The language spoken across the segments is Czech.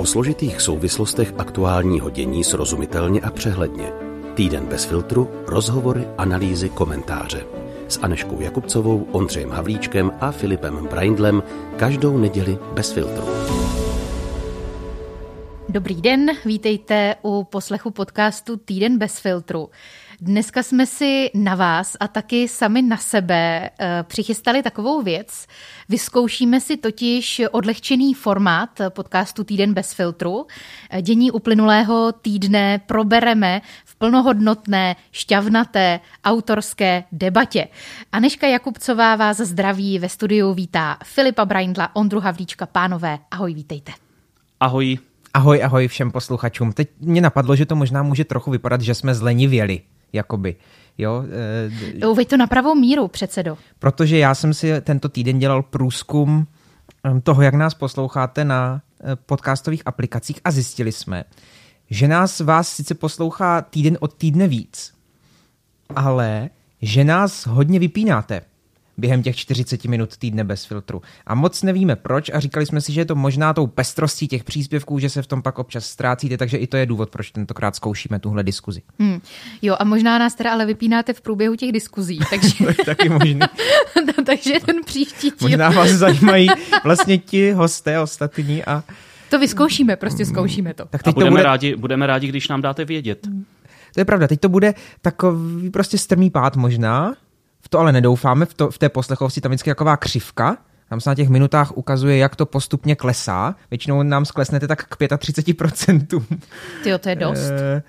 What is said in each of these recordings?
O složitých souvislostech aktuálního dění srozumitelně a přehledně. Týden bez filtru, rozhovory, analýzy, komentáře. S Aneškou Jakubcovou, Ondřejem Havlíčkem a Filipem Braindlem každou neděli bez filtru. Dobrý den, vítejte u poslechu podcastu Týden bez filtru. Dneska jsme si na vás a taky sami na sebe eh, přichystali takovou věc. Vyzkoušíme si totiž odlehčený formát podcastu Týden bez filtru. Eh, dění uplynulého týdne probereme v plnohodnotné, šťavnaté, autorské debatě. Aneška Jakubcová vás zdraví ve studiu vítá Filipa Braindla, Ondru Havlíčka, pánové. Ahoj, vítejte. Ahoj. Ahoj, ahoj všem posluchačům. Teď mě napadlo, že to možná může trochu vypadat, že jsme zlenivěli jakoby. Jo, e, Uveď to na pravou míru, předsedo. Protože já jsem si tento týden dělal průzkum toho, jak nás posloucháte na eh, podcastových aplikacích a zjistili jsme, že nás vás sice poslouchá týden od týdne víc, ale že nás hodně vypínáte během těch 40 minut týdne bez filtru. A moc nevíme proč a říkali jsme si, že je to možná tou pestrostí těch příspěvků, že se v tom pak občas ztrácíte, takže i to je důvod, proč tentokrát zkoušíme tuhle diskuzi. Hmm. Jo, a možná nás teda ale vypínáte v průběhu těch diskuzí, takže... to je taky možný. takže ten příští díl... Možná vás zajímají vlastně ti hosté ostatní a... To vyzkoušíme, prostě zkoušíme to. Tak teď a budeme, to bude... rádi, budeme rádi, když nám dáte vědět. To je pravda, teď to bude takový prostě strmý pád možná, v to ale nedoufáme, v, to, v té poslechovosti tam vždycky taková křivka, tam se na těch minutách ukazuje, jak to postupně klesá. Většinou nám sklesnete tak k 35%. Ty to je dost. E,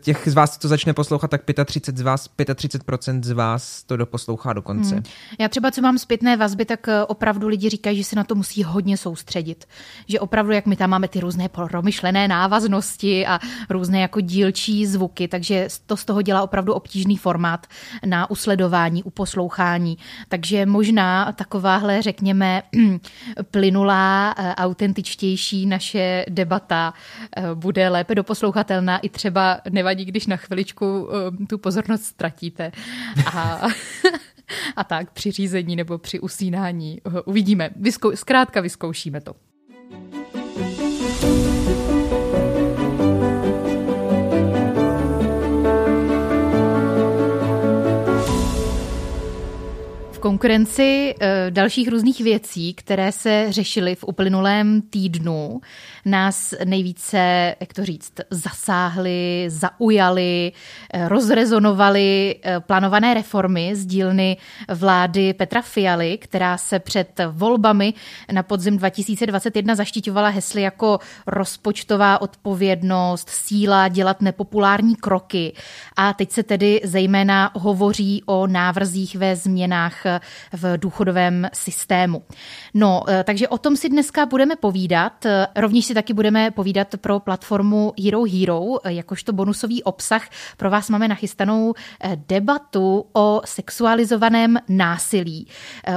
těch z vás, co začne poslouchat, tak 35 z vás, 35% z vás to doposlouchá do konce. Hmm. Já třeba, co mám zpětné vazby, tak eh, opravdu lidi říkají, že se na to musí hodně soustředit. Že opravdu, jak my tam máme ty různé promyšlené návaznosti a různé jako dílčí zvuky, takže to z toho dělá opravdu obtížný formát na usledování, uposlouchání. Takže možná takováhle, řekněme, plynulá, eh, autentičtější naše debata eh, bude lépe doposlouchatelná i třeba nevadí, když na chviličku uh, tu pozornost ztratíte. A, a tak při řízení nebo při usínání uh, uvidíme. Vyskou, zkrátka vyzkoušíme to. Konkurenci eh, dalších různých věcí, které se řešily v uplynulém týdnu, nás nejvíce, jak to říct, zasáhly, zaujaly, eh, rozrezonovaly eh, plánované reformy z dílny vlády Petra Fialy, která se před volbami na podzim 2021 zaštiťovala hesly jako rozpočtová odpovědnost, síla dělat nepopulární kroky. A teď se tedy zejména hovoří o návrzích ve změnách v důchodovém systému. No, eh, takže o tom si dneska budeme povídat. Eh, rovněž si taky budeme povídat pro platformu Hero Hero, eh, jakožto bonusový obsah. Pro vás máme nachystanou debatu o sexualizovaném násilí.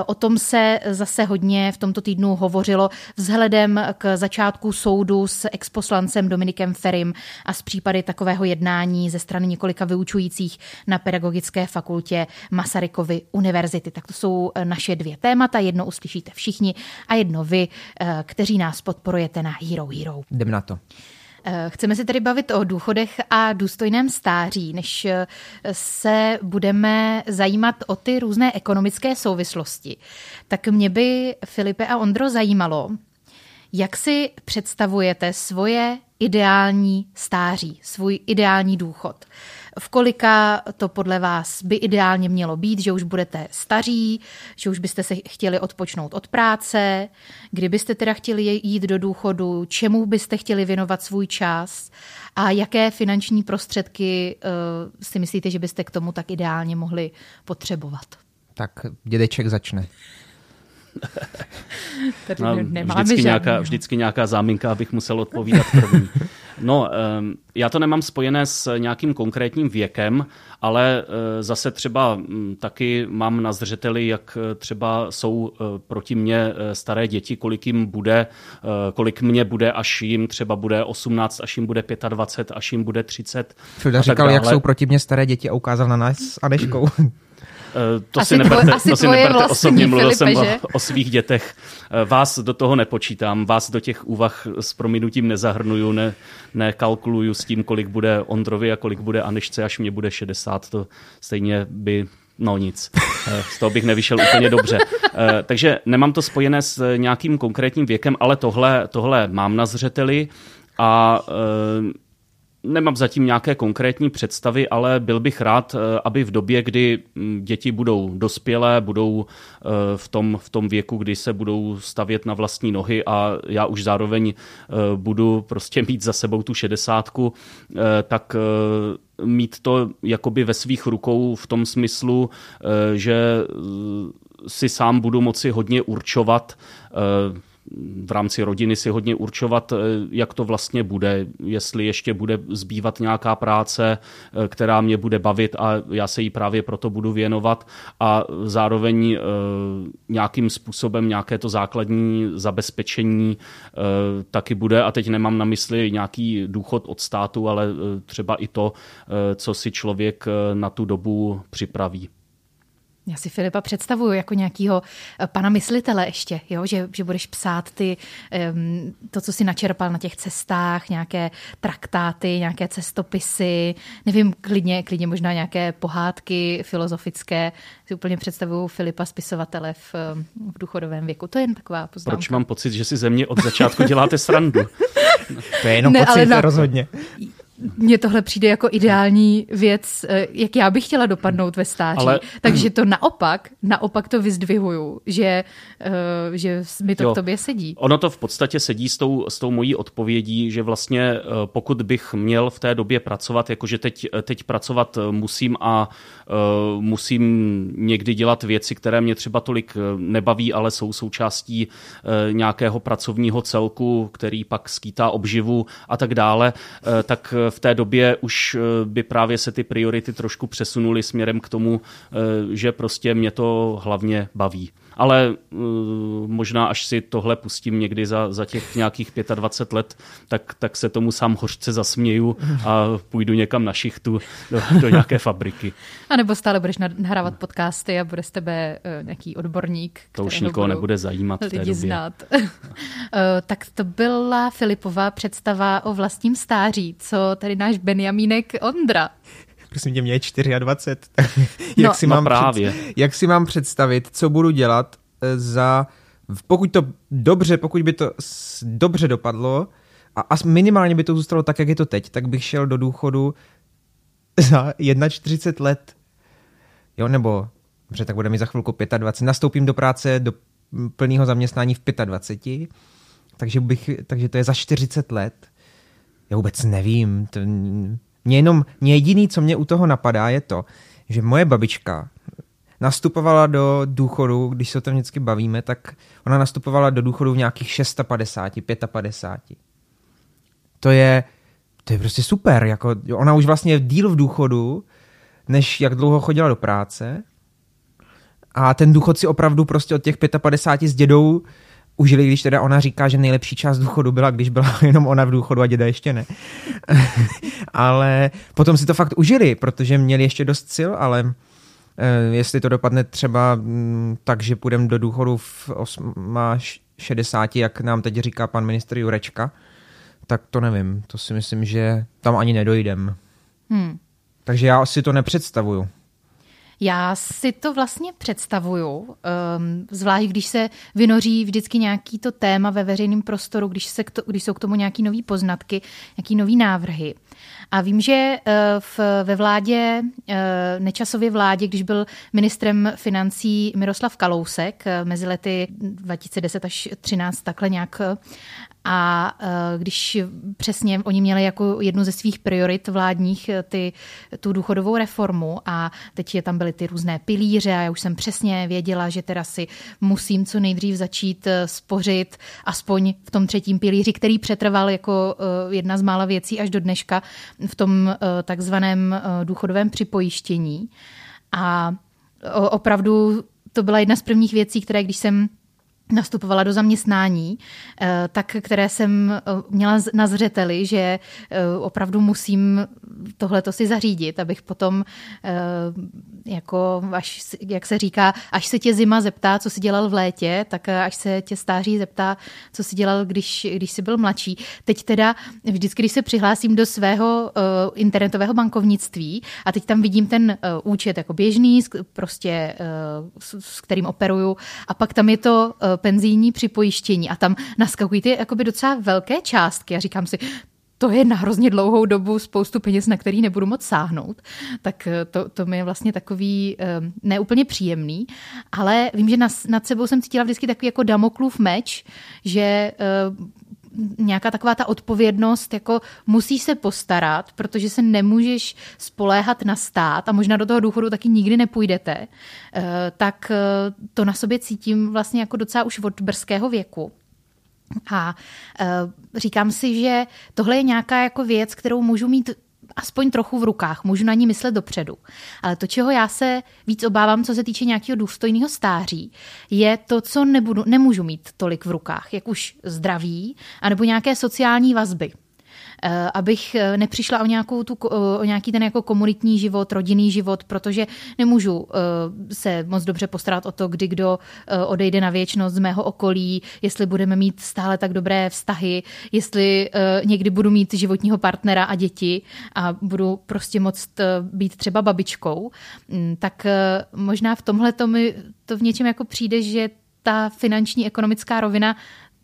O tom se zase hodně v tomto týdnu hovořilo vzhledem k začátku soudu s exposlancem Dominikem Ferim a z případy takového jednání ze strany několika vyučujících na Pedagogické fakultě Masarykovy univerzity. Tak to jsou eh, naše dvě témata. Jedno uslyšíte všichni a jedno vy, eh, kteří nás podporujete na Hero Hero. Jdem na to. Eh, chceme se tedy bavit o důchodech a důstojném stáří, než se budeme zajímat o ty různé ekonomické souvislosti. Tak mě by, Filipe a Ondro, zajímalo, jak si představujete svoje ideální stáří, svůj ideální důchod v kolika to podle vás by ideálně mělo být, že už budete staří, že už byste se chtěli odpočnout od práce, kdybyste teda chtěli jít do důchodu, čemu byste chtěli věnovat svůj čas a jaké finanční prostředky uh, si myslíte, že byste k tomu tak ideálně mohli potřebovat? Tak dědeček začne. Tady no, nemáme vždycky, nějaká, vždycky nějaká záminka, abych musel odpovídat první. No, já to nemám spojené s nějakým konkrétním věkem, ale eh, zase třeba hm, taky mám na zřeteli, jak eh, třeba jsou eh, proti mně staré děti, kolik jim bude, kolik mě bude, až jim třeba bude 18, až jim bude 25, až jim bude 30. Filda říkal, dále. jak jsou proti mně staré děti a ukázal na nás s Aneškou. to asi si neberte, tvoje, to si neberte osobně, mluvil Filipe, jsem že? o svých dětech. Vás do toho nepočítám, vás do těch úvah s prominutím nezahrnuju, ne, nekalkuluju s tím, kolik bude Ondrovi a kolik bude Anišce, až mě bude 60. To stejně by No nic, z toho bych nevyšel úplně dobře. Takže nemám to spojené s nějakým konkrétním věkem, ale tohle, tohle mám na zřeteli a Nemám zatím nějaké konkrétní představy, ale byl bych rád, eh, aby v době, kdy mm, děti budou dospělé, budou eh, v tom, v tom věku, kdy se budou stavět na vlastní nohy a já už zároveň eh, budu prostě mít za sebou tu šedesátku, tak mít to jakoby ve svých rukou v tom smyslu, že si sám budu moci hodně určovat, v rámci rodiny si hodně určovat, eh, jak to vlastně bude, jestli ještě bude zbývat nějaká práce, eh, která mě bude bavit a já se jí právě proto budu věnovat a zároveň eh, nějakým způsobem nějaké to základní zabezpečení taky bude a teď nemám na mysli nějaký důchod od státu, ale třeba i to, co si člověk na tu dobu připraví. Já si Filipa představuju jako nějakého eh, pana myslitele ještě, jo? Že, že budeš psát ty, to, co si načerpal na těch cestách, nějaké traktáty, nějaké cestopisy, nevím, klidně, klidně možná nějaké pohádky filozofické. Si úplně představuju Filipa spisovatele v, v důchodovém věku. To je jen taková poznámka. Proč mám pocit, že si ze mě od začátku děláte srandu? to je jenom ne, pocit, ale na, rozhodně mně tohle přijde jako ideální věc, eh, jak já bych chtěla dopadnout ve stáří. Ale... Takže to naopak, naopak to vyzdvihuju, že, eh, že mi to jo. k tobě sedí. Ono to v podstatě sedí s tou, s tou mojí odpovědí, že vlastně eh, pokud bych měl v té době pracovat, jakože teď, teď pracovat musím a uh, musím někdy dělat věci, které mě třeba tolik nebaví, ale jsou součástí uh, nějakého pracovního celku, který pak skýtá obživu a tak dále, uh, tak v té době už eh, by právě se ty priority trošku přesunuly směrem k tomu, eh, že prostě mě to hlavně baví. Ale eh, možná až si tohle pustím někdy za, za těch nějakých 25 let, tak, tak se tomu sám hořce zasměju a půjdu někam na šichtu do, do nějaké fabriky. A nebo stále budeš nahrávat podcasty a bude z tebe nějaký odborník. To už nikoho nebude zajímat v té době. znát. tak to byla Filipová představa o vlastním stáří, co tady náš Benjamínek Ondra. Prosím tě, mě je 24. jak, no, si mám no právě. Před, jak si mám představit, co budu dělat eh, za... Pokud to dobře, pokud by to dobře dopadlo a, a minimálně by to zůstalo tak, jak je to teď, tak bych šel do důchodu za 41 let. Jo, nebo dobře, tak bude mi za chvilku 25. Nastoupím do práce do plného zaměstnání v 25. Takže, bych, takže to je za 40 let já vůbec nevím. To, mě jenom, mě jediný, co mě u toho napadá, je to, že moje babička nastupovala do důchodu, když se o tom vždycky bavíme, tak ona nastupovala do důchodu v nějakých 650, 55. To je, to je prostě super. Jako, ona už vlastně je díl v důchodu, než jak dlouho chodila do práce. A ten důchod si opravdu prostě od těch 55 s dědou užili, když teda ona říká, že nejlepší část důchodu byla, když byla jenom ona v důchodu a děda ještě ne. ale potom si to fakt užili, protože měli ještě dost sil, ale eh, jestli to dopadne třeba mm, tak, že půjdeme do důchodu v 60, jak nám teď říká pan ministr Jurečka, tak to nevím. To si myslím, že tam ani nedojdem. Hmm. Takže já si to nepředstavuju. Já si to vlastně představuju, um, zvlášť když se vynoří vždycky nějaký to téma ve veřejném prostoru, když, se to, když jsou k tomu nějaký nové poznatky, nějaký nové návrhy. A vím, že uh, v, ve vládě, uh, nečasově vládě, když byl ministrem financí Miroslav Kalousek uh, mezi lety 2010 až 2013, takhle nějak a eh, když přesně oni měli jako jednu ze svých priorit vládních eh, ty, tu důchodovou reformu a teď je tam byly ty různé pilíře a já už jsem přesně věděla, že teda si musím co nejdřív začít eh, spořit aspoň v tom třetím pilíři, který přetrval jako jedna z mála věcí až do dneška v tom takzvaném důchodovém připojištění. A opravdu to byla jedna z prvních věcí, které když jsem nastupovala do zaměstnání, eh, tak které jsem eh, měla na zřeteli, že eh, opravdu musím tohleto si zařídit, abych potom, jako až, jak se říká, až se tě zima zeptá, co jsi dělal v létě, tak až se tě stáří zeptá, co jsi dělal, když, když jsi byl mladší. Teď teda vždycky, když se přihlásím do svého internetového bankovnictví a teď tam vidím ten účet jako běžný, prostě s kterým operuju a pak tam je to penzijní připojištění a tam naskakují ty jakoby docela velké částky a říkám si, to je na hrozně dlouhou dobu spoustu peněz, na který nebudu moc sáhnout. Tak eh, to, to mi je vlastně takový um, neúplně příjemný. Ale vím, že nad, nad sebou jsem cítila vždycky takový jako Damoklův meč, že uh, nějaká taková ta odpovědnost, jako musíš se postarat, protože se nemůžeš spoléhat na stát a možná do toho důchodu taky nikdy nepůjdete, eh, tak eh, to na sobě cítím vlastně jako docela už od brzkého věku. A eh, říkám si, že tohle je nějaká jako věc, kterou můžu mít aspoň trochu v rukách, můžu na ní myslet dopředu. Ale to, čeho já se víc obávám, co se týče nějakého důstojného stáří, je to, co nebudu, nemůžu mít tolik v rukách, jak už zdraví, anebo nějaké sociální vazby. Eh, abych eh, nepřišla o, nějakou tu, o nějaký ten jako komunitní život, rodinný život, protože nemůžu eh, se moc dobře postarat o to, kdy kdo odejde na věčnost z mého okolí, jestli budeme mít stále tak dobré vztahy, jestli někdy budu mít životního partnera a děti a budu prostě moct být třeba babičkou, mm, tak možná v tomhle to mi to v něčem jako přijde, že ta finanční ekonomická rovina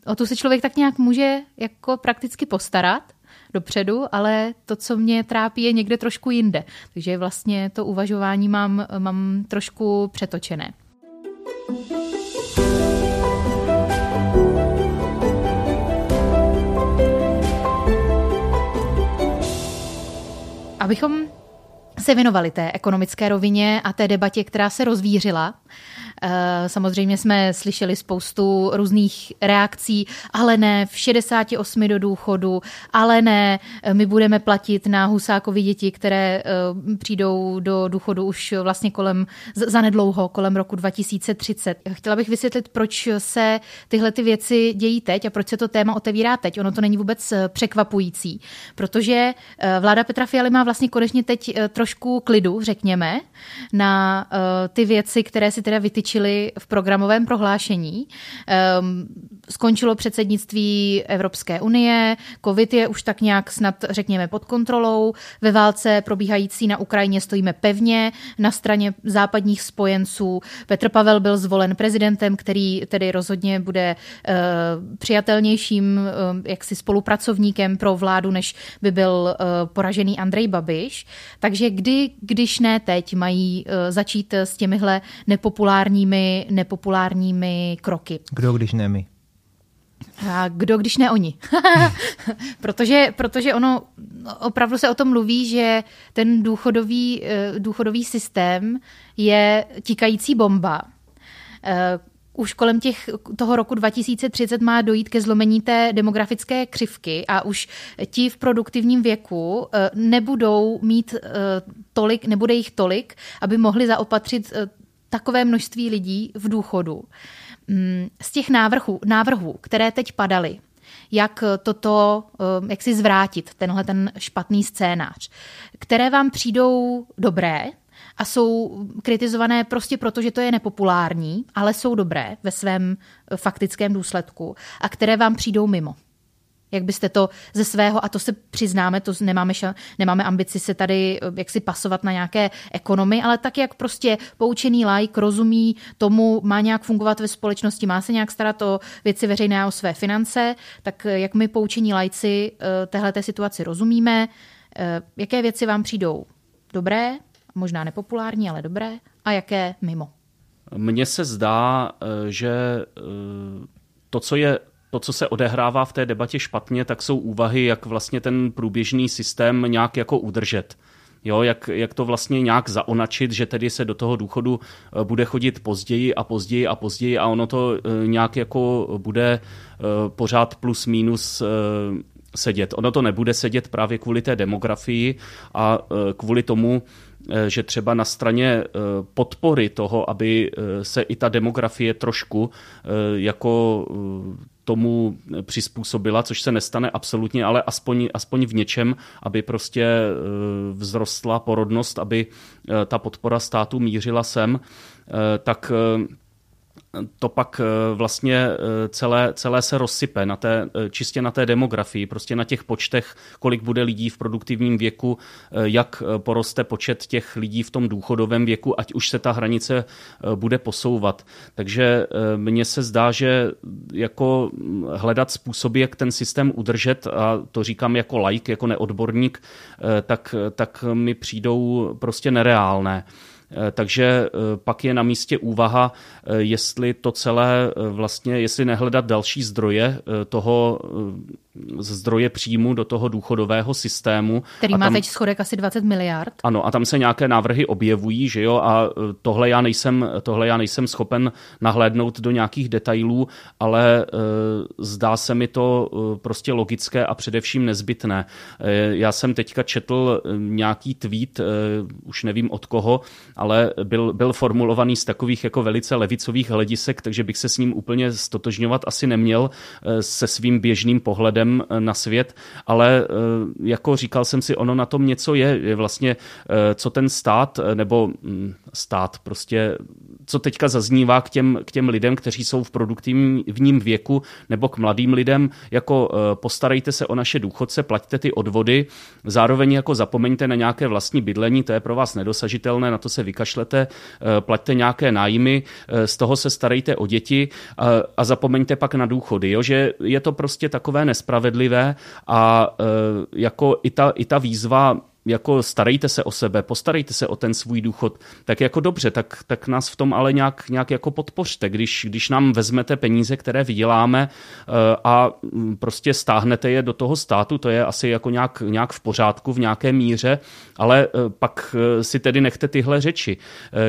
o tu se člověk tak nějak může jako prakticky postarat dopředu, ale to, co mě trápí, je někde trošku jinde. Takže vlastně to uvažování mám, mám trošku přetočené. Abychom se věnovali té ekonomické rovině a té debatě, která se rozvířila, samozřejmě jsme slyšeli spoustu různých reakcí, ale ne v 68 do důchodu, ale ne, eh, my budeme platit na Husákovi děti, které eh, přijdou do důchodu už vlastně kolem, za nedlouho, kolem roku 2030. Chtěla bych vysvětlit, proč se tyhle ty věci dějí teď a proč se to téma otevírá teď. Ono to není vůbec překvapující, protože vláda Petra Fialy má vlastně konečně teď trošku klidu, řekněme, na ty věci, které si teda vytyčí vytyčili v programovém prohlášení. Um, skončilo předsednictví Evropské unie, covid je už tak nějak snad, řekněme, pod kontrolou. Ve válce probíhající na Ukrajině stojíme pevně na straně západních spojenců. Petr Pavel byl zvolen prezidentem, který tedy rozhodně bude uh, přijatelnějším uh, jaksi spolupracovníkem pro vládu, než by byl uh, poražený Andrej Babiš. Takže kdy, když ne teď, mají začít s těmihle nepopulárními nepopulárními, nepopulárními kroky. Kdo, když ne my? A kdo, když ne oni? protože, protože ono opravdu se o tom mluví, že ten důchodový, eh, důchodový systém je tikající bomba. Eh, už kolem těch, toho roku 2030 má dojít ke zlomení té demografické křivky a už ti v produktivním věku eh, nebudou mít tolik, nebude jich tolik, aby mohli zaopatřit takové množství lidí v důchodu. Mm, z těch návrhů, návrhů které teď padaly, jak toto, eh, jak si zvrátit, tenhle ten špatný scénář, které vám přijdou dobré, a jsou kritizované prostě proto, že to je nepopulární, ale jsou dobré ve svém faktickém důsledku a které vám přijdou mimo. Jak byste to ze svého, a to se přiznáme, to nemáme, ša, nemáme ambici se tady eh, jak si pasovat na nějaké ekonomy, ale tak, jak prostě poučený like rozumí tomu, má nějak fungovat ve společnosti, má se nějak starat o věci veřejné a o své finance, tak eh, jak my poučení lajci eh, téhle situaci rozumíme, jaké věci vám přijdou dobré, možná nepopulární, ale dobré, a jaké mimo. Mně se zdá, že to, co je to, co se odehrává v té debatě špatně, tak jsou úvahy, jak vlastně ten průběžný systém nějak jako udržet. Jo, jak, jak to vlastně nějak zaonačit, že tedy se do toho důchodu eh, bude chodit později a později a později a ono to eh, nějak jako bude eh, pořád plus minus sedět. Ono to nebude sedět právě kvůli té demografii a kvůli tomu, že třeba na straně podpory toho, aby se i ta demografie trošku jako tomu přizpůsobila, což se nestane absolutně, ale aspoň, aspoň v něčem, aby prostě eh, vzrostla porodnost, aby eh, ta podpora státu mířila sem, eh, tak to pak eh, vlastně eh, celé, celé se rozsype na té, eh, čistě na té demografii, prostě na těch počtech, kolik bude lidí v produktivním věku, jak poroste počet těch lidí v tom důchodovém věku, ať už se ta hranice bude posouvat. Takže mně se zdá, že jako hledat způsoby, jak ten systém udržet, a to říkám jako like, jako neodborník, tak, tak mi přijdou prostě nereálné. Eh, takže eh, pak je na místě úvaha, eh, jestli to celé vlastně, jestli nehledat další zdroje toho zdroje příjmu do toho důchodového systému. Který má tam, teď schodek asi 20 miliard. Ano, a tam se nějaké návrhy objevují, že jo, a tohle já nejsem, tohle já nejsem schopen nahlédnout do nějakých detailů, ale e, zdá se mi to prostě logické a především nezbytné. E, já jsem teďka četl nějaký tweet, e, už nevím od koho, ale byl, byl formulovaný z takových jako velice levicových hledisek, takže bych se s ním úplně stotožňovat asi neměl e, se svým běžným pohledem eh, na svět, ale eh, jako říkal jsem si, ono na tom něco je, je vlastně, eh, co ten stát, nebo hm, stát prostě, co teďka zaznívá k těm, k těm lidem, kteří jsou v produktivním věku, nebo k mladým lidem, jako postarejte se o naše důchodce, plaťte ty odvody, zároveň jako zapomeňte na nějaké vlastní bydlení, to je pro vás nedosažitelné, na to se vykašlete, plaťte nějaké nájmy, z toho se starejte o děti a zapomeňte pak na důchody, jo? že je to prostě takové nespravedlivé spravedlivé a jako i ta, i ta výzva jako starejte se o sebe, postarejte se o ten svůj důchod, tak jako dobře, tak, tak nás v tom ale nějak, nějak jako podpořte, když, když nám vezmete peníze, které vyděláme eh, a mm, prostě stáhnete je do toho státu, to je asi jako nějak, nějak v pořádku, v nějaké míře, ale eh, pak eh, si tedy nechte tyhle řeči.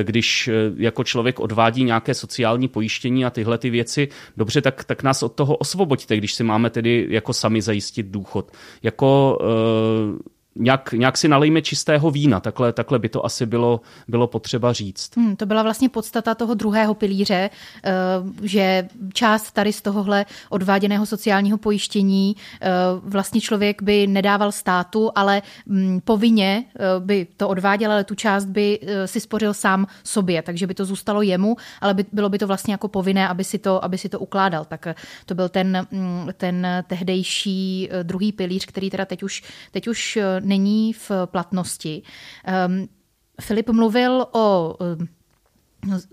Když jako člověk odvádí nějaké sociální pojištění a tyhle ty věci, dobře, tak, tak nás od toho osvoboďte, když si máme tedy jako sami zajistit důchod. Jako nějak, nějak si nalejme čistého vína, takhle, takhle by to asi bylo, bylo potřeba říct. Hmm, to byla vlastně podstata toho druhého pilíře, eh, že část tady z tohohle odváděného sociálního pojištění eh, vlastně člověk by nedával státu, ale mm, povinně eh, by to odváděl, ale tu část by si spořil sám sobě, takže by to zůstalo jemu, ale by, bylo by to vlastně jako povinné, aby si to, aby si to ukládal. Tak to byl ten, mm, ten tehdejší druhý pilíř, který teda teď už, teď už není v platnosti. Um, Filip mluvil o No,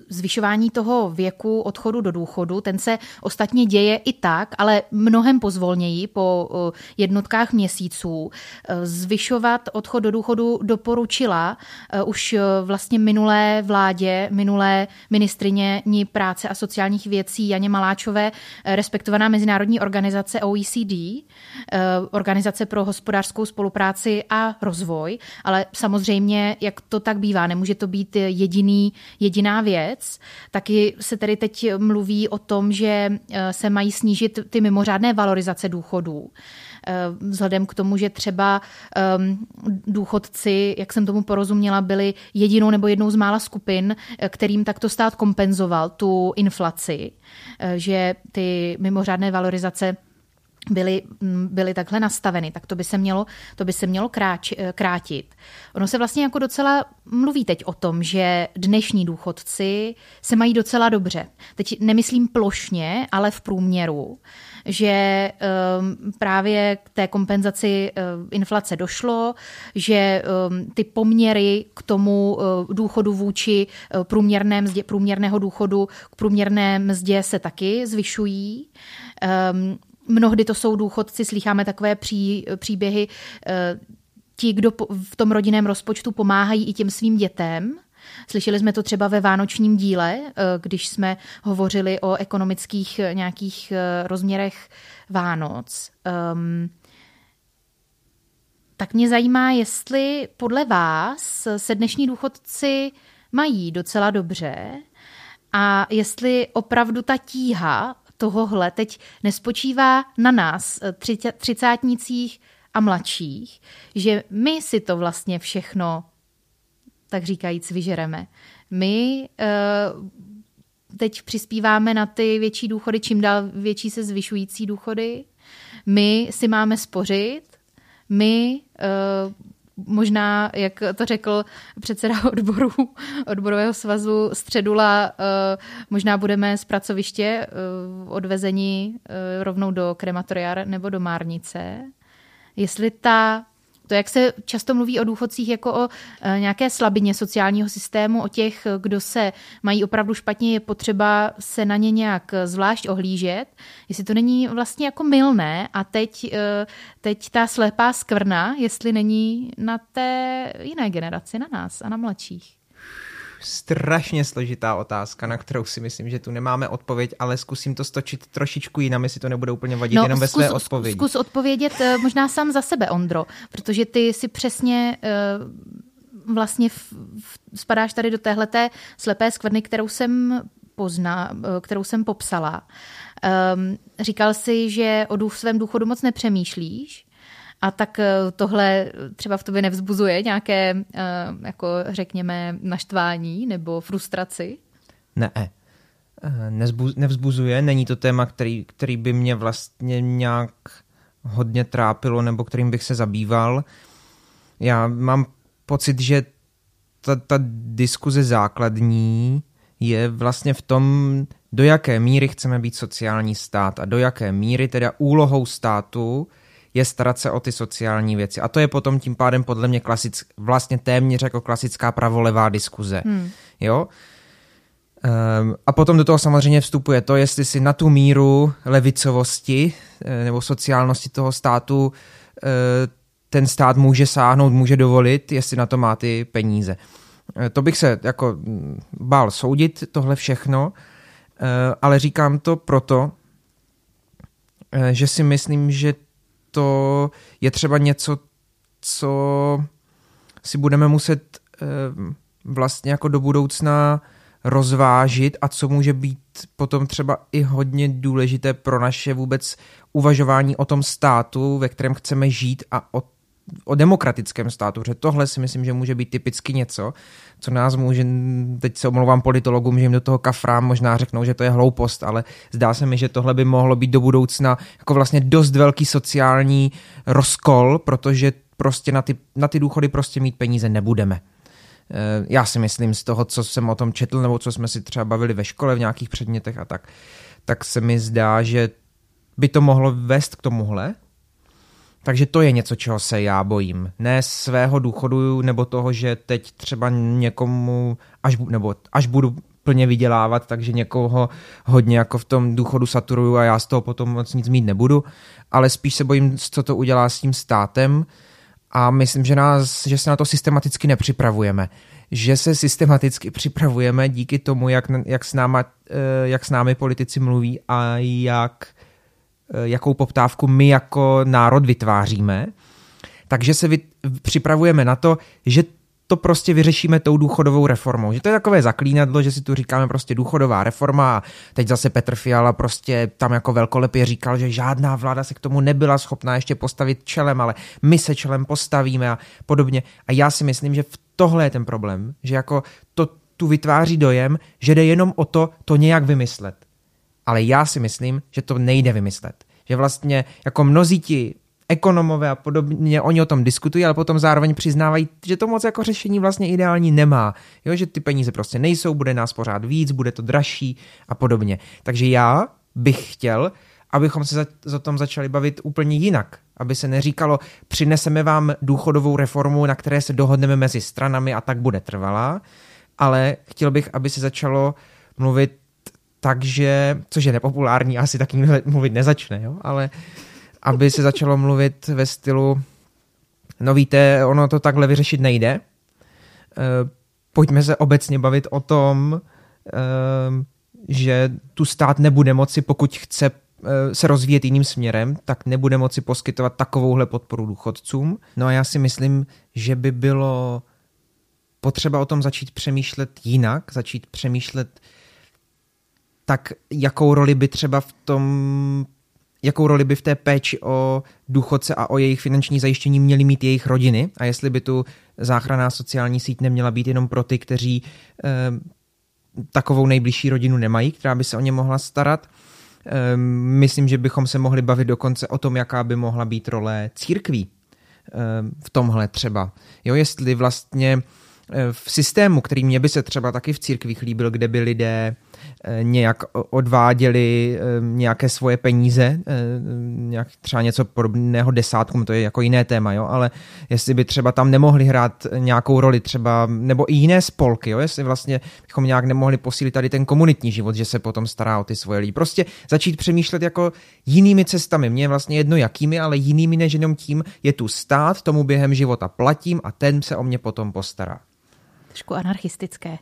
zvyšování toho věku odchodu do důchodu, ten se ostatně děje i tak, ale mnohem pozvolněji po jednotkách měsíců. E, zvyšovat odchod do důchodu doporučila e, už vlastně minulé vládě, minulé ministrině ní práce a sociálních věcí Janě Maláčové, respektovaná mezinárodní organizace OECD, Organizace pro hospodářskou spolupráci a rozvoj, ale samozřejmě, jak to tak bývá, nemůže to být jediný, jediná věc. Taky se tedy teď mluví o tom, že eh, se mají snížit ty mimořádné valorizace důchodů eh, vzhledem k tomu, že třeba um, důchodci, jak jsem tomu porozuměla, byli jedinou nebo jednou z mála skupin, eh, kterým takto stát kompenzoval tu inflaci, že ty mimořádné valorizace byly, mm, byly takhle nastaveny, tak to by se mělo, to by se mělo kráč, eh, krátit. Ono se vlastně jako docela mluví teď o tom, že dnešní důchodci se mají docela dobře. Teď nemyslím plošně, ale v průměru, že um, právě k té kompenzaci um, inflace došlo, že um, ty poměry k tomu uh, důchodu vůči uh, průměrné mzdě, průměrného důchodu k průměrné mzdě se taky zvyšují. Um, Mnohdy to jsou důchodci, slycháme takové pří, příběhy, eh, ti, kdo v tom rodinném rozpočtu pomáhají i těm svým dětem. Slyšeli jsme to třeba ve vánočním díle, eh, když jsme hovořili o ekonomických eh, nějakých rozměrech Vánoc. Um, tak mě zajímá, jestli podle vás se dnešní důchodci mají docela dobře a jestli opravdu ta tíha tohohle teď nespočívá na nás, třicátnících a mladších, že my si to vlastně všechno, tak říkajíc, vyžereme. My uh, teď přispíváme na ty větší důchody, čím dál větší se zvyšující důchody. My si máme spořit, my uh, možná, jak to řekl předseda odboru, odborového svazu Středula, uh, možná budeme z pracoviště uh, odvezení uh, rovnou do krematoria nebo do Márnice. Jestli ta to, jak se často mluví o důchodcích jako o e, nějaké slabině sociálního systému, o těch, kdo se mají opravdu špatně, je potřeba se na ně nějak zvlášť ohlížet, jestli to není vlastně jako milné a teď, e, teď ta slepá skvrna, jestli není na té jiné generaci, na nás a na mladších strašně složitá otázka, na kterou si myslím, že tu nemáme odpověď, ale zkusím to stočit trošičku jinam, jestli to nebude úplně vadit, no, jenom zkus, ve své odpovědi. Zkus odpovědět eh, možná sám za sebe, Ondro, protože ty si přesně uh, vlastně v, v, spadáš tady do téhleté slepé skvrny, kterou jsem pozná, eh, kterou jsem popsala. Um, říkal si, že o svém důchodu moc nepřemýšlíš, a tak eh, tohle třeba v tobě nevzbuzuje nějaké, eh, jako řekněme, naštvání nebo frustraci? Ne, eh, nevzbuzuje. Není to téma, který, který by mě vlastně nějak hodně trápilo nebo kterým bych se zabýval. Já mám pocit, že ta, ta diskuze základní je vlastně v tom, do jaké míry chceme být sociální stát a do jaké míry teda úlohou státu je starat se o ty sociální věci. A to je potom tím pádem podle mě klasick, vlastně téměř jako klasická pravolevá diskuze. Hmm. Jo? Um, a potom do toho samozřejmě vstupuje to, jestli si na tu míru levicovosti eh, nebo sociálnosti toho státu eh, ten stát může sáhnout, může dovolit, jestli na to má ty peníze. Eh, to bych se jako mm, bál soudit, tohle všechno, ale říkám to proto, že si myslím, že to je třeba něco, co si budeme muset eh, vlastně jako do budoucna rozvážit a co může být potom třeba i hodně důležité pro naše vůbec uvažování o tom státu, ve kterém chceme žít a o o demokratickém státu, protože tohle si myslím, že může být typicky něco, co nás může, teď se omlouvám politologům, že jim do toho kafrám možná řeknou, že to je hloupost, ale zdá se mi, že tohle by mohlo být do budoucna jako vlastně dost velký sociální rozkol, protože prostě na ty, na ty důchody prostě mít peníze nebudeme. Eh, já si myslím z toho, co jsem o tom četl, nebo co jsme si třeba bavili ve škole v nějakých předmětech a tak, tak se mi zdá, že by to mohlo vést k tomuhle, takže to je něco, čeho se já bojím. Ne svého důchodu nebo toho, že teď třeba někomu, až, nebo až budu plně vydělávat, takže někoho hodně jako v tom důchodu saturuju a já z toho potom moc nic mít nebudu, ale spíš se bojím, co to udělá s tím státem a myslím, že, nás, že se na to systematicky nepřipravujeme. Že se systematicky připravujeme díky tomu, jak, jak, s, náma, eh, jak s námi politici mluví a jak jakou poptávku my jako národ vytváříme. Takže se vy, připravujeme na to, že to prostě vyřešíme tou důchodovou reformou. Že to je takové zaklínadlo, že si tu říkáme prostě důchodová reforma a teď zase Petr Fiala prostě tam jako velkolepě říkal, že žádná vláda se k tomu nebyla schopná ještě postavit čelem, ale my se čelem postavíme a podobně. A já si myslím, že v tohle je ten problém, že jako to tu vytváří dojem, že jde jenom o to, to nějak vymyslet ale já si myslím, že to nejde vymyslet. Že vlastně jako mnozí ti ekonomové a podobně, oni o tom diskutují, ale potom zároveň přiznávají, že to moc jako řešení vlastně ideální nemá. Jo, že ty peníze prostě nejsou, bude nás pořád víc, bude to dražší a podobně. Takže já bych chtěl, abychom se za, tom začali bavit úplně jinak. Aby se neříkalo, přineseme vám důchodovou reformu, na které se dohodneme mezi stranami a tak bude trvalá, ale chtěl bych, aby se začalo mluvit takže, což je nepopulární, asi tak nikdo mluvit nezačne, jo? ale aby se začalo mluvit ve stylu, no víte, ono to takhle vyřešit nejde, e, pojďme se obecně bavit o tom, e, že tu stát nebude moci, pokud chce e, se rozvíjet jiným směrem, tak nebude moci poskytovat takovouhle podporu důchodcům. No a já si myslím, že by bylo potřeba o tom začít přemýšlet jinak, začít přemýšlet tak jakou roli by třeba v tom jakou roli by v té péči o důchodce a o jejich finanční zajištění měly mít jejich rodiny a jestli by tu záchranná sociální síť neměla být jenom pro ty, kteří eh, takovou nejbližší rodinu nemají, která by se o ně mohla starat. Eh, myslím, že bychom se mohli bavit dokonce o tom, jaká by mohla být role církví eh, v tomhle třeba. Jo, jestli vlastně v systému, který mě by se třeba taky v církvích líbil, kde by lidé nějak odváděli eh, nějaké svoje peníze, eh, nějak třeba něco podobného desátkům, to je jako jiné téma, jo, ale jestli by třeba tam nemohli hrát nějakou roli třeba, nebo i jiné spolky, jo, jestli vlastně bychom nějak nemohli posílit tady ten komunitní život, že se potom stará o ty svoje lidi. Prostě začít přemýšlet jako jinými cestami. Mně je vlastně jedno jakými, ale jinými než jenom tím, je tu stát, tomu během života platím a ten se o mě potom postará. Trošku anarchistické.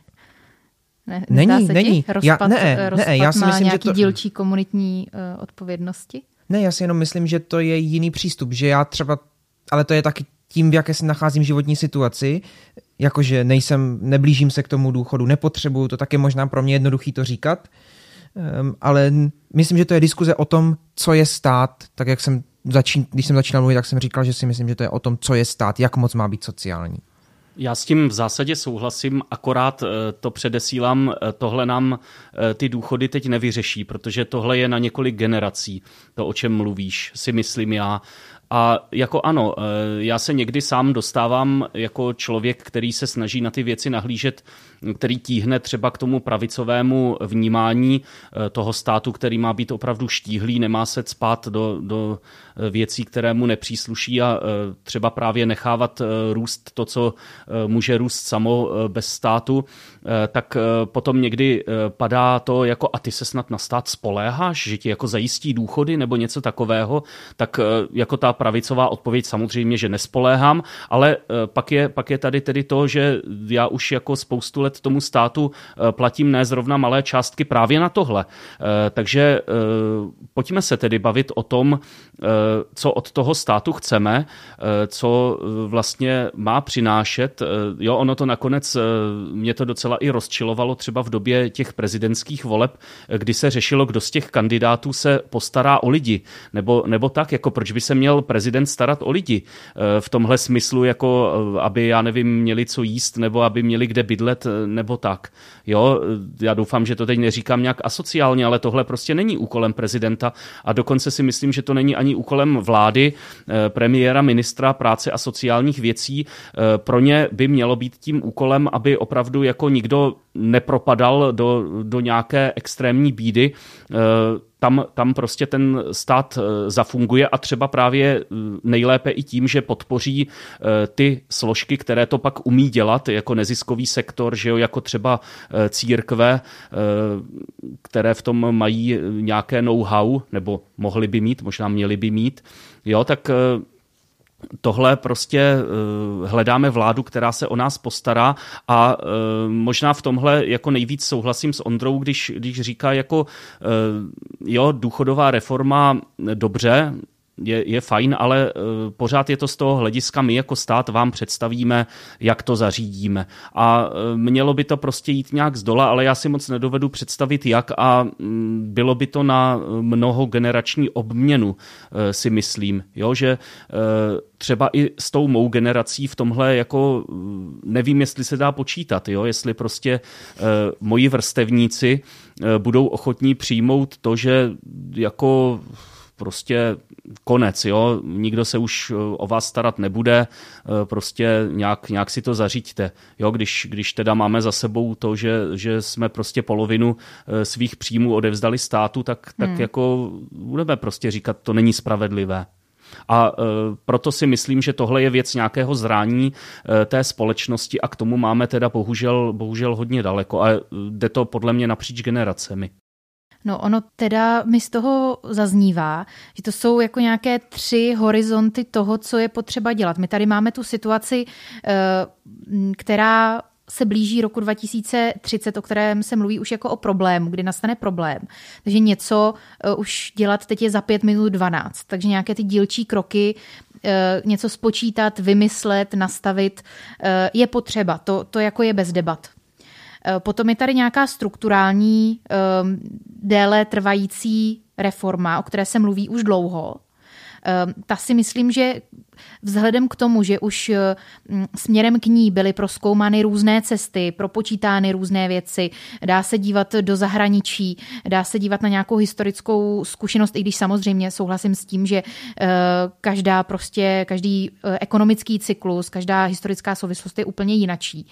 Ne, není, se není. Rozpad, já, ne, rozpad ne, já si myslím, že to... dílčí komunitní uh, odpovědnosti? Ne, já si jenom myslím, že to je jiný přístup, že já třeba, ale to je taky tím, v jaké se nacházím životní situaci, jakože nejsem, neblížím se k tomu důchodu, nepotřebuju, to tak je možná pro mě jednoduchý to říkat, um, ale myslím, že to je diskuze o tom, co je stát, tak jak jsem začín, když jsem začínal mluvit, tak jsem říkal, že si myslím, že to je o tom, co je stát, jak moc má být sociální. Já s tím v zásadě souhlasím, akorát eh, to předesílám, eh, tohle nám eh, ty důchody teď nevyřeší, protože tohle je na několik generací, to, o čem mluvíš, si myslím já. A jako ano, já se někdy sám dostávám jako člověk, který se snaží na ty věci nahlížet který tíhne třeba k tomu pravicovému vnímání eh, toho státu, který má být opravdu štíhlý, nemá se spát do, do eh, věcí, které mu nepřísluší a eh, třeba právě nechávat růst to, co může růst samo bez státu, tak potom někdy padá to jako a ty se snad na stát spoléháš, že ti jako zajistí důchody nebo něco takového, tak jako ta pravicová odpověď samozřejmě, že nespoléhám, ale pak je, pak je tady tedy to, že já už jako spoustu let let tomu státu eh, platím ne zrovna malé částky právě na tohle. Eh, takže eh, pojďme se tedy bavit o tom, co od toho státu chceme, co vlastně má přinášet. Jo, ono to nakonec, mě to docela i rozčilovalo třeba v době těch prezidentských voleb, kdy se řešilo, kdo z těch kandidátů se postará o lidi. Nebo, nebo tak, jako proč by se měl prezident starat o lidi v tomhle smyslu, jako aby, já nevím, měli co jíst, nebo aby měli kde bydlet, nebo tak. Jo, já doufám, že to teď neříkám nějak asociálně, ale tohle prostě není úkolem prezidenta a dokonce si myslím, že to není ani úkolem vlády, eh, premiéra, ministra práce a sociálních věcí. Eh, pro ně by mělo být tím úkolem, aby opravdu jako nikdo nepropadal do, do nějaké extrémní bídy eh, tam, tam prostě ten stát eh, zafunguje a třeba právě eh, nejlépe i tím, že podpoří eh, ty složky, které to pak umí dělat, jako neziskový sektor, že jo, jako třeba církve, které v tom mají nějaké know-how, nebo mohli by mít, možná měli by mít, jo, tak tohle prostě uh, hledáme vládu, která se o nás postará a uh, možná v tomhle jako nejvíc souhlasím s Ondrou, když, když říká jako uh, jo, důchodová reforma dobře, je, je fajn, ale uh, pořád je to z toho hlediska, my jako stát vám představíme, jak to zařídíme. A uh, mělo by to prostě jít nějak z dola, ale já si moc nedovedu představit, jak a um, bylo by to na mnoho generační obměnu, si myslím, jo, že třeba i s tou mou generací v tomhle jako nevím, jestli se dá počítat, jo, jestli prostě moji vrstevníci budou ochotní přijmout to, že jako prostě konec, jo, nikdo se už eh, o vás starat nebude, eh, prostě nějak, nějak si to zaříďte, jo, když, když teda máme za sebou to, že, že jsme prostě polovinu eh, svých příjmů odevzdali státu, tak, tak hmm. jako budeme prostě říkat, to není spravedlivé. A e, proto si myslím, že tohle je věc nějakého zrání e, té společnosti a k tomu máme teda bohužel, bohužel hodně daleko a jde to podle mě napříč generacemi. No ono teda mi z toho zaznívá, že to jsou jako nějaké tři horizonty toho, co je potřeba dělat. My tady máme tu situaci, eh, která se blíží roku 2030, o kterém se mluví už jako o problému, kdy nastane problém. Takže něco uh, už dělat teď je za 5 minut 12. Takže nějaké ty dílčí kroky, uh, něco spočítat, vymyslet, nastavit, je potřeba. To, to jako je bez debat. Potom je tady nějaká strukturální, déle trvající reforma, o které se mluví už dlouho. Ta si myslím, že vzhledem k tomu, že už eh, směrem k ní byly proskoumány různé cesty, propočítány různé věci, dá se dívat do zahraničí, dá se dívat na nějakou historickou zkušenost, i když samozřejmě souhlasím s tím, že eh, každá prostě, každý eh, ekonomický cyklus, každá historická souvislost je úplně jinačí.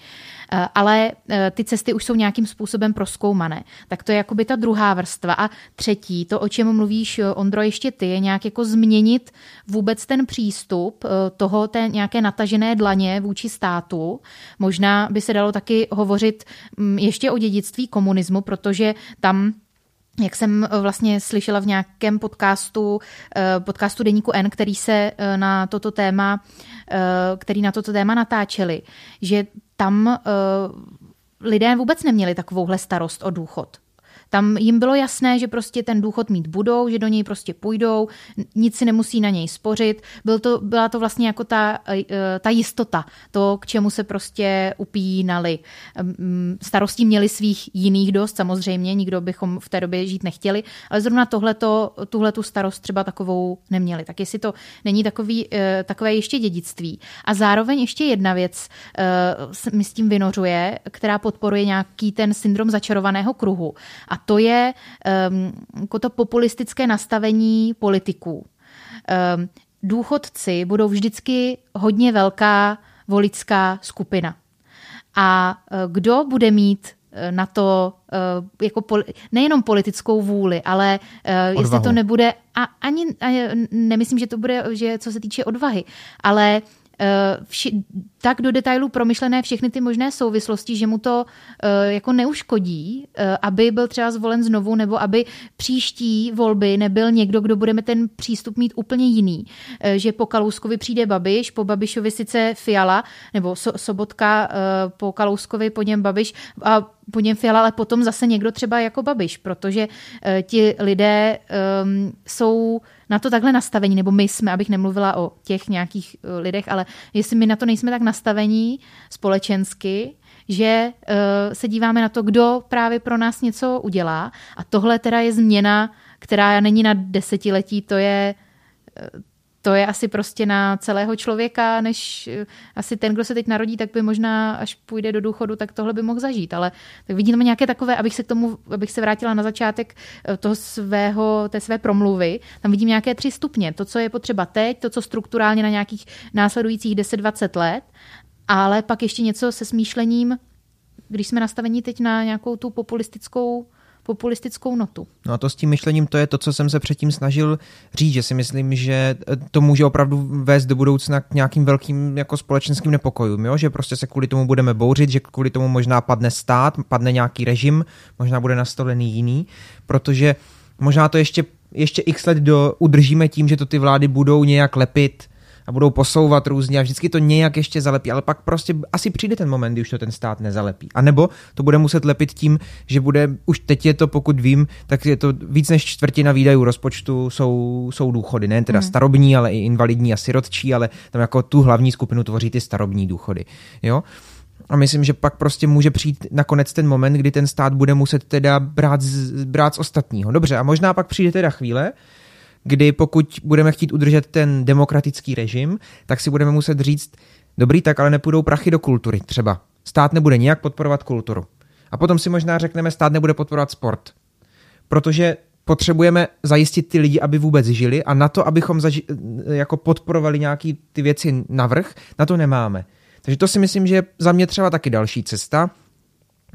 Ale ty cesty už jsou nějakým způsobem proskoumané. Tak to je jakoby ta druhá vrstva. A třetí, to, o čem mluvíš, Ondro, ještě ty, je nějak jako změnit vůbec ten přístup Eh, toho té nějaké natažené dlaně vůči státu. Možná by se dalo taky hovořit mm, ještě o dědictví komunismu, protože tam jak jsem eh, vlastně slyšela v nějakém podcastu, eh, podcastu Deníku N, který se na toto téma, který na toto téma natáčeli, že tam lidé vůbec neměli takovouhle starost o důchod. Tam jim bylo jasné, že prostě ten důchod mít budou, že do něj prostě půjdou, nic si nemusí na něj spořit. Byl to, byla to vlastně jako ta, eh, ta jistota, to, k čemu se prostě upínali. Starostí měli svých jiných dost, samozřejmě, nikdo bychom v té době žít nechtěli, ale zrovna tohleto, tuhle tu starost třeba takovou neměli. Tak jestli to není takový, eh, takové ještě dědictví. A zároveň ještě jedna věc mi s tím vynořuje, která podporuje nějaký ten syndrom začarovaného kruhu. A to je um, jako to populistické nastavení politiků. Um, důchodci budou vždycky hodně velká voličská skupina. A uh, kdo bude mít uh, na to uh, jako poli- nejenom politickou vůli, ale uh, jestli to nebude a ani a nemyslím, že to bude, že co se týče odvahy, ale vši, tak do detailů promyšlené všechny ty možné souvislosti, že mu to uh, jako neuškodí, uh, aby byl třeba zvolen znovu, nebo aby příští volby nebyl někdo, kdo bude ten přístup mít úplně jiný. Že po Kalouskovi přijde Babiš, po Babišovi sice Fiala, nebo so, Sobotka, po Kalouskovi po něm Babiš a po něm Fiala, ale potom zase někdo třeba jako Babiš, protože ti lidé um, jsou na to takhle nastavení, nebo my jsme, abych nemluvila o těch nějakých uh, lidech, ale jestli my na to nejsme tak nastavení společensky, že uh, se díváme na to, kdo právě pro nás něco udělá. A tohle teda je změna, která není na desetiletí, to je, uh, to je asi prostě na celého člověka, než eh, asi ten, kdo se teď narodí, tak by možná, až půjde do důchodu, tak tohle by mohl zažít. Ale tak vidíme nějaké takové, abych se k tomu, abych se vrátila na začátek eh, toho svého, té své promluvy, tam vidím nějaké tři stupně. To, co je potřeba teď, to, co strukturálně na nějakých následujících 10-20 let, ale pak ještě něco se smýšlením, když jsme nastaveni teď na nějakou tu populistickou populistickou notu. No a to s tím myšlením, to je to, co jsem se předtím snažil říct, že si myslím, že to může opravdu vést do budoucna k nějakým velkým jako společenským nepokojům, jo? že prostě se kvůli tomu budeme bouřit, že kvůli tomu možná padne stát, padne nějaký režim, možná bude nastolený jiný, protože možná to ještě ještě x let do, udržíme tím, že to ty vlády budou nějak lepit a budou posouvat různě a vždycky to nějak ještě zalepí, ale pak prostě asi přijde ten moment, kdy už to ten stát nezalepí. A nebo to bude muset lepit tím, že bude, už teď je to, pokud vím, tak je to víc než čtvrtina výdajů rozpočtu jsou, jsou důchody, ne teda hmm. starobní, ale i invalidní a sirotčí, ale tam jako tu hlavní skupinu tvoří ty starobní důchody. Jo? A myslím, že pak prostě může přijít nakonec ten moment, kdy ten stát bude muset teda brát z, brát z ostatního. Dobře, a možná pak přijde teda chvíle, kdy pokud budeme chtít udržet ten demokratický režim, tak si budeme muset říct, dobrý, tak ale nepůjdou prachy do kultury třeba. Stát nebude nijak podporovat kulturu. A potom si možná řekneme, stát nebude podporovat sport. Protože potřebujeme zajistit ty lidi, aby vůbec žili a na to, abychom zaži- jako podporovali nějaký ty věci navrh, na to nemáme. Takže to si myslím, že je za mě třeba taky další cesta.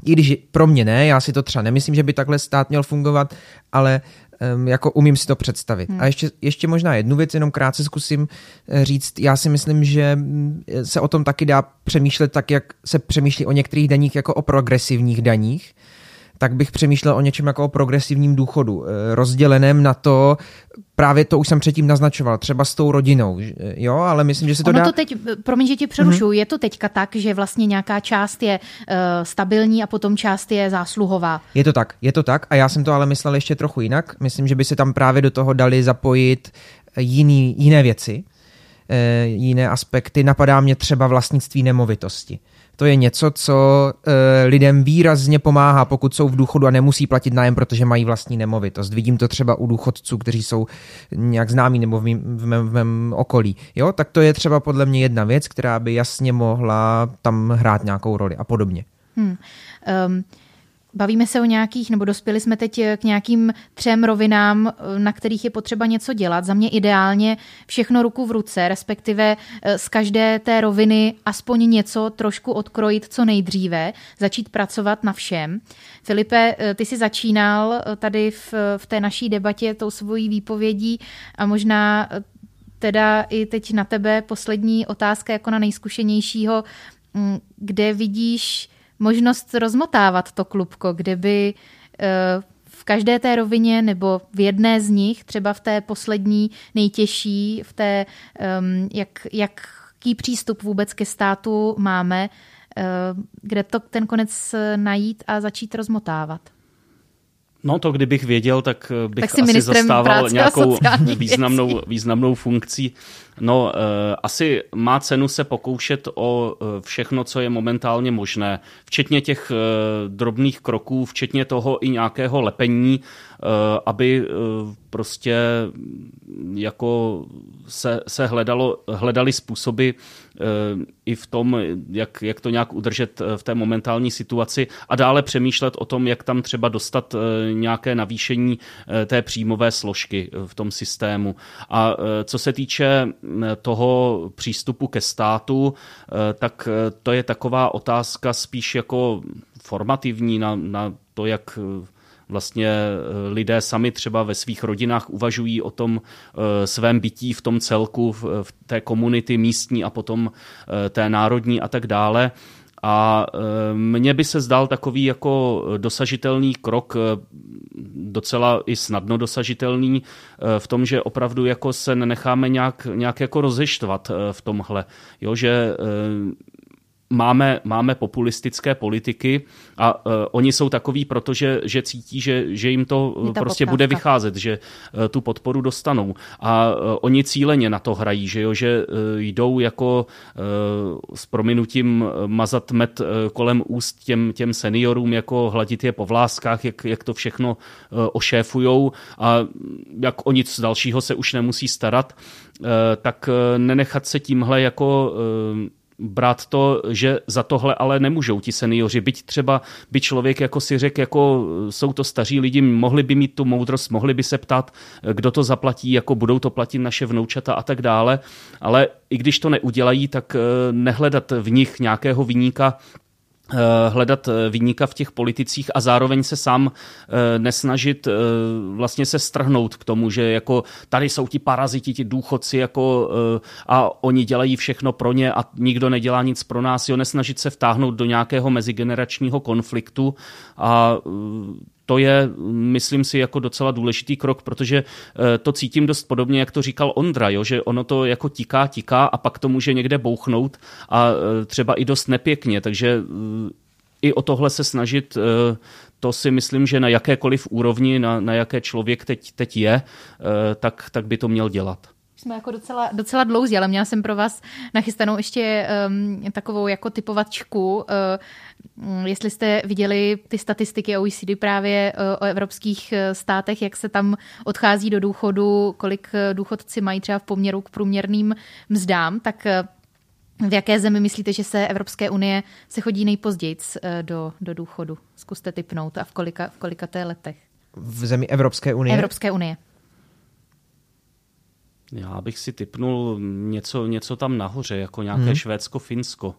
I když pro mě ne, já si to třeba nemyslím, že by takhle stát měl fungovat, ale um, jako umím si to představit. Hmm. A ještě, ještě možná jednu věc, jenom krátce zkusím eh, říct. Já si myslím, že mm, se o tom taky dá přemýšlet tak, jak se přemýšlí o některých daních jako o progresivních daních tak bych přemýšlel o něčem jako o progresivním důchodu, eh, rozděleném na to, právě to už jsem předtím naznačoval, třeba s tou rodinou, jo, ale myslím, že se to ono dá... to teď, promiň, že ti přerušuju, mm-hmm. je to teďka tak, že vlastně nějaká část je uh, stabilní a potom část je zásluhová. Je to tak, je to tak a já jsem to ale myslel ještě trochu jinak. Myslím, že by se tam právě do toho dali zapojit jiný, jiné věci, uh, jiné aspekty. Napadá mě třeba vlastnictví nemovitosti to je něco, co e, lidem výrazně pomáhá, pokud jsou v důchodu a nemusí platit nájem, protože mají vlastní nemovitost. Vidím to třeba u důchodců, kteří jsou nějak známí nebo v mém, v mém, v mém okolí. Jo, tak to je třeba podle mě jedna věc, která by jasně mohla tam hrát nějakou roli a podobně. Hmm. Um, Bavíme se o nějakých, nebo dospěli jsme teď k nějakým třem rovinám, na kterých je potřeba něco dělat. Za mě ideálně všechno ruku v ruce, respektive eh, z každé té roviny aspoň něco trošku odkrojit co nejdříve, začít pracovat na všem. Filipe, eh, ty jsi začínal eh, tady v, v té naší debatě tou svojí výpovědí a možná teda i teď na tebe poslední otázka jako na nejzkušenějšího, mm, kde vidíš možnost rozmotávat to klubko, kde by eh, v každé té rovině nebo v jedné z nich, třeba v té poslední, nejtěžší, v té, ehm, jak, jaký přístup vůbec ke státu máme, eh, kde to ten konec najít a začít rozmotávat. No to kdybych věděl, tak eh, bych tak asi zastával nějakou významnou, významnou funkcí. No, e, asi má cenu se pokoušet o eh, všechno, co je momentálně možné, včetně těch e, drobných kroků, včetně toho i nějakého lepení, e, aby prostě jako se, se hledalo, hledali způsoby, i v tom, jak, jak to nějak udržet v té momentální situaci a dále přemýšlet o tom, jak tam třeba dostat nějaké navýšení té příjmové složky v tom systému. A co se týče toho přístupu ke státu, tak to je taková otázka spíš jako formativní na, na to, jak vlastně eh, lidé sami třeba ve svých rodinách uvažují o tom eh, svém bytí v tom celku, v té komunity místní a potom eh, té národní a tak dále. A mně by se zdal takový jako dosažitelný krok, docela i snadno dosažitelný, v tom, že opravdu jako se nenecháme nějak, nějak jako rozeštvat v tomhle. Jo, že máme, máme populistické politiky a uh, oni jsou takový, protože že cítí, že, že jim to prostě podpávka. bude vycházet, že uh, tu podporu dostanou. A uh, oni cíleně na to hrají, že, jo, že uh, jdou jako uh, s prominutím mazat med uh, kolem úst těm, těm seniorům, jako hladit je po vláskách, jak, jak to všechno uh, ošéfujou a jak o nic dalšího se už nemusí starat, uh, tak uh, nenechat se tímhle jako uh, brát to, že za tohle ale nemůžou ti seniori. Byť třeba by člověk jako si řekl, jako jsou to staří lidi, mohli by mít tu moudrost, mohli by se ptát, kdo to zaplatí, jako budou to platit naše vnoučata a tak dále. Ale i když to neudělají, tak eh, nehledat v nich nějakého vyníka, hledat eh, výnika v těch politicích a zároveň se sám eh, nesnažit vlastně se strhnout k tomu, že jako tady jsou ti paraziti, ti důchodci jako a oni dělají všechno pro ně a nikdo nedělá nic pro nás, jo, nesnažit se vtáhnout do nějakého mezigeneračního konfliktu a to je, myslím si, jako docela důležitý krok, protože eh, to cítím dost podobně, jak to říkal Ondra, jo? že ono to jako tiká, tiká a pak to může někde bouchnout a eh, třeba i dost nepěkně, takže eh, i o tohle se snažit, to si myslím, že na jakékoliv úrovni, na, na jaké člověk teď, teď je, tak, tak by to měl dělat jsme jako docela, docela dlouzí, ale měla jsem pro vás nachystanou ještě um, takovou jako typovačku. Uh, jestli jste viděli ty statistiky OECD právě uh, o evropských uh, státech, jak se tam odchází do důchodu, kolik důchodci mají třeba v poměru k průměrným mzdám, tak v jaké zemi myslíte, že se Evropské unie se chodí nejpozději do, do důchodu? Zkuste typnout a v kolika, v kolika té letech? V zemi Evropské unie? Evropské unie. Já bych si typnul něco, něco tam nahoře, jako nějaké hmm. Švédsko, Finsko.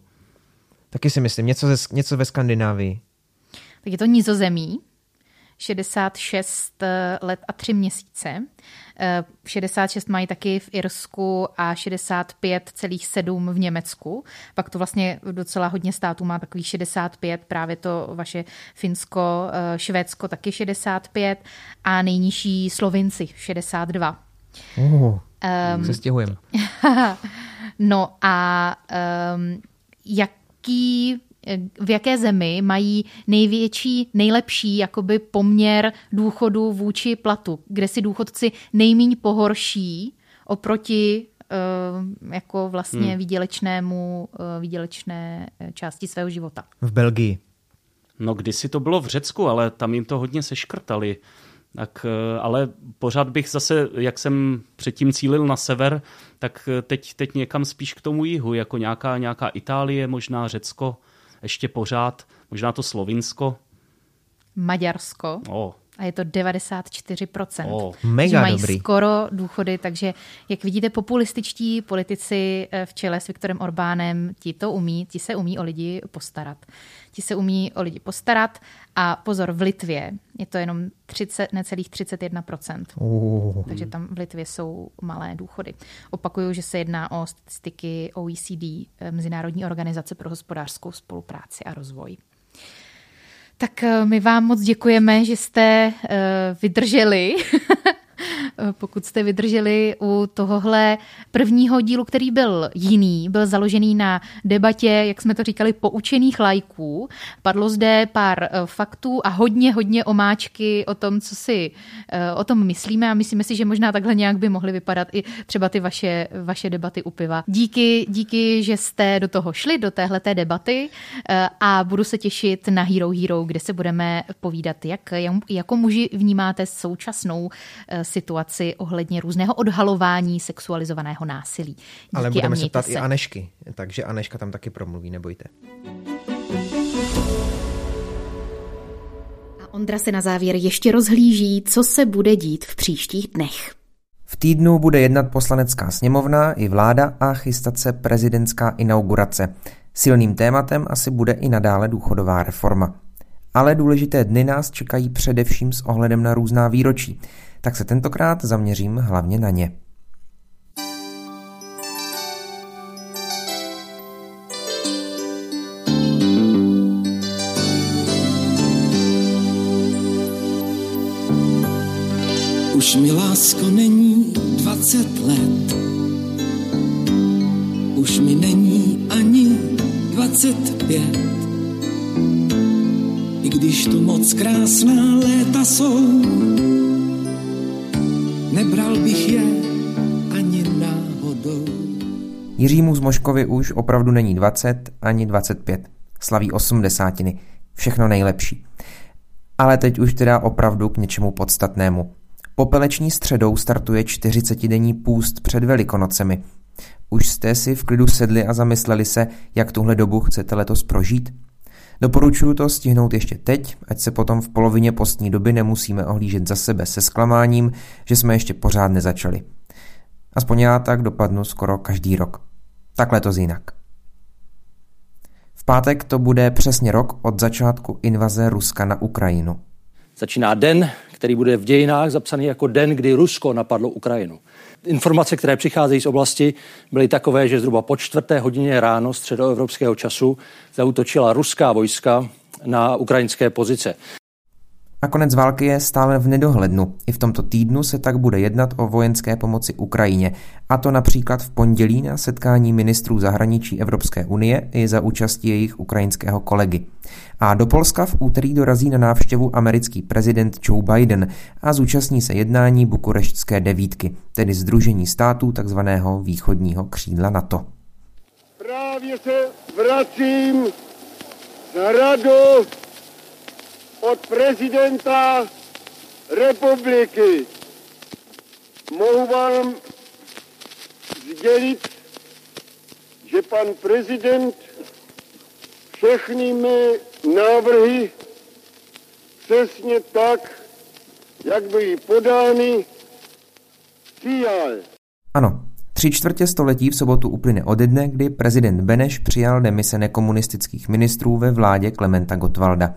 Taky si myslím, něco, ze, něco ve Skandinávii. Tak je to nizozemí, 66 eh, let a 3 měsíce. 66 eh, mají taky v Irsku a 65,7 v Německu. Pak to vlastně docela hodně států má takový 65, právě to vaše Finsko, eh, Švédsko taky 65 a nejnižší Slovinci 62. Uh. Um, se stěhujeme. no a um, jaký v jaké zemi mají největší, nejlepší jakoby poměr důchodu vůči platu, kde si důchodci nejmíň pohorší oproti jako vlastně hmm. výdělečnému, výdělečné části svého života. V Belgii. No kdysi to bylo v Řecku, ale tam jim to hodně seškrtali. Tak, ale pořád bych zase, jak jsem předtím cílil na sever, tak teď, teď někam spíš k tomu jihu, jako nějaká, nějaká Itálie, možná Řecko, ještě pořád, možná to Slovinsko. Maďarsko. Oh, a je to 94%. Oh. Mega mají dobrý. skoro důchody, takže jak vidíte, populističtí politici eh, v čele s Viktorem Orbánem, ti to umí, ti se umí o lidi postarat. Ti se umí o lidi postarat a pozor, v Litvě je to jenom 30, necelých 31%. Uh. Takže tam v Litvě jsou malé důchody. Opakuju, že se jedná o statistiky OECD, eh, Mezinárodní organizace pro hospodářskou spolupráci a rozvoj. Tak eh, my vám moc děkujeme, že jste eh, vydrželi pokud jste vydrželi u tohohle prvního dílu, který byl jiný, byl založený na debatě, jak jsme to říkali, poučených lajků. Padlo zde pár eh, faktů a hodně, hodně omáčky o tom, co si eh, o tom myslíme a myslíme si, že možná takhle nějak by mohly vypadat i třeba ty vaše, vaše debaty u piva. Díky, díky, že jste do toho šli, do téhleté debaty eh, a budu se těšit na Hero Hero, kde se budeme povídat, jak jako muži vnímáte současnou situaci ohledně různého odhalování sexualizovaného násilí. Díky Ale budeme se ptát se. i Anešky, takže Aneška tam taky promluví, nebojte. A Ondra se na závěr ještě rozhlíží, co se bude dít v příštích dnech. V týdnu bude jednat poslanecká sněmovna i vláda a chystat se prezidentská inaugurace. Silným tématem asi bude i nadále důchodová reforma. Ale důležité dny nás čekají především s ohledem na různá výročí tak se tentokrát zaměřím hlavně na ně. Už mi lásko není dvacet let, už mi není ani dvacet pět. I když tu moc krásná léta jsou, nebral bych je ani náhodou. Jiřímu z Moškovi už opravdu není 20 ani 25. Slaví osmdesátiny. Všechno nejlepší. Ale teď už teda opravdu k něčemu podstatnému. Popeleční středou startuje 40-denní půst před Velikonocemi. Už jste si v klidu sedli a zamysleli se, jak tuhle dobu chcete letos prožít? Doporučuji to stihnout ještě teď, ať se potom v polovině postní doby nemusíme ohlížet za sebe se zklamáním, že jsme ještě pořád nezačali. Aspoň já tak dopadnu skoro každý rok. Takhle to jinak. V pátek to bude přesně rok od začátku invaze Ruska na Ukrajinu. Začíná den, který bude v dějinách zapsaný jako den, kdy Rusko napadlo Ukrajinu. Informace, které přicházejí z oblasti, byly takové, že zhruba po čtvrté hodině ráno středoevropského času zautočila ruská vojska na ukrajinské pozice. A konec války je stále v nedohlednu. I v tomto týdnu se tak bude jednat o vojenské pomoci Ukrajině. A to například v pondělí na setkání ministrů zahraničí Evropské unie i za účastí jejich ukrajinského kolegy. A do Polska v úterý dorazí na návštěvu americký prezident Joe Biden a zúčastní se jednání bukureštské devítky, tedy Združení států tzv. východního křídla NATO. Právě se vracím za radost od prezidenta republiky. Mohu vám sdělit, že pan prezident všechny mé návrhy přesně tak, jak byly podány, přijal. Ano, Tři čtvrtě století v sobotu uplyne ode dne, kdy prezident Beneš přijal demise nekomunistických ministrů ve vládě Klementa Gottwalda.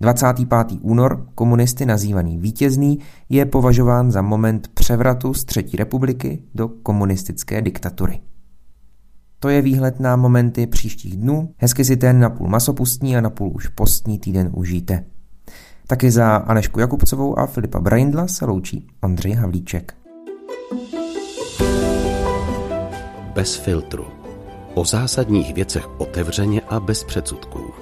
25. únor, komunisty nazývaný vítězný, je považován za moment převratu z Třetí republiky do komunistické diktatury. To je výhled na momenty příštích dnů. Hezky si ten napůl masopustní a napůl už postní týden užijte. Taky za Anešku Jakubcovou a Filipa Braindla se loučí Ondřej Havlíček. Bez filtru. O zásadních věcech otevřeně a bez předsudků.